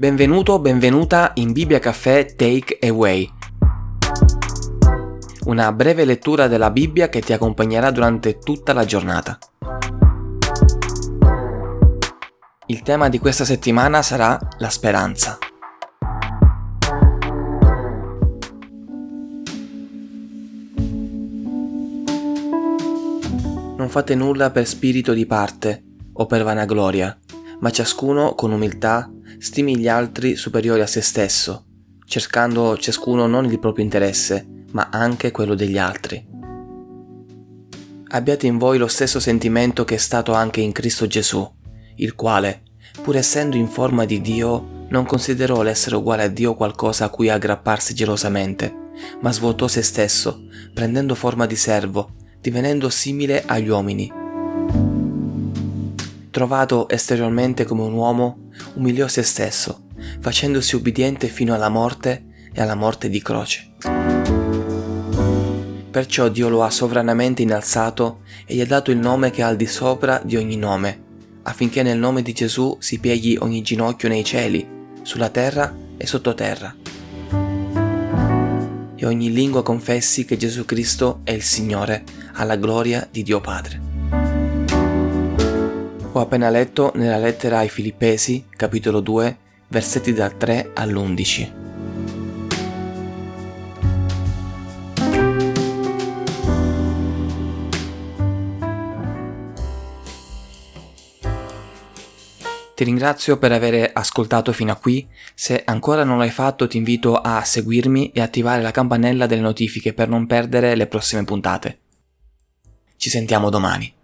Benvenuto benvenuta in Bibbia Caffè Take Away. Una breve lettura della Bibbia che ti accompagnerà durante tutta la giornata. Il tema di questa settimana sarà la speranza. Non fate nulla per spirito di parte o per vanagloria, ma ciascuno con umiltà stimi gli altri superiori a se stesso, cercando ciascuno non il proprio interesse, ma anche quello degli altri. Abbiate in voi lo stesso sentimento che è stato anche in Cristo Gesù, il quale, pur essendo in forma di Dio, non considerò l'essere uguale a Dio qualcosa a cui aggrapparsi gelosamente, ma svuotò se stesso, prendendo forma di servo, divenendo simile agli uomini trovato esteriormente come un uomo, umiliò se stesso, facendosi ubbidiente fino alla morte e alla morte di croce. Perciò Dio lo ha sovranamente innalzato e gli ha dato il nome che è al di sopra di ogni nome, affinché nel nome di Gesù si pieghi ogni ginocchio nei cieli, sulla terra e sottoterra. E ogni lingua confessi che Gesù Cristo è il Signore, alla gloria di Dio Padre. Ho appena letto nella lettera ai Filippesi, capitolo 2, versetti dal 3 all'11. Ti ringrazio per aver ascoltato fino a qui, se ancora non l'hai fatto ti invito a seguirmi e attivare la campanella delle notifiche per non perdere le prossime puntate. Ci sentiamo domani.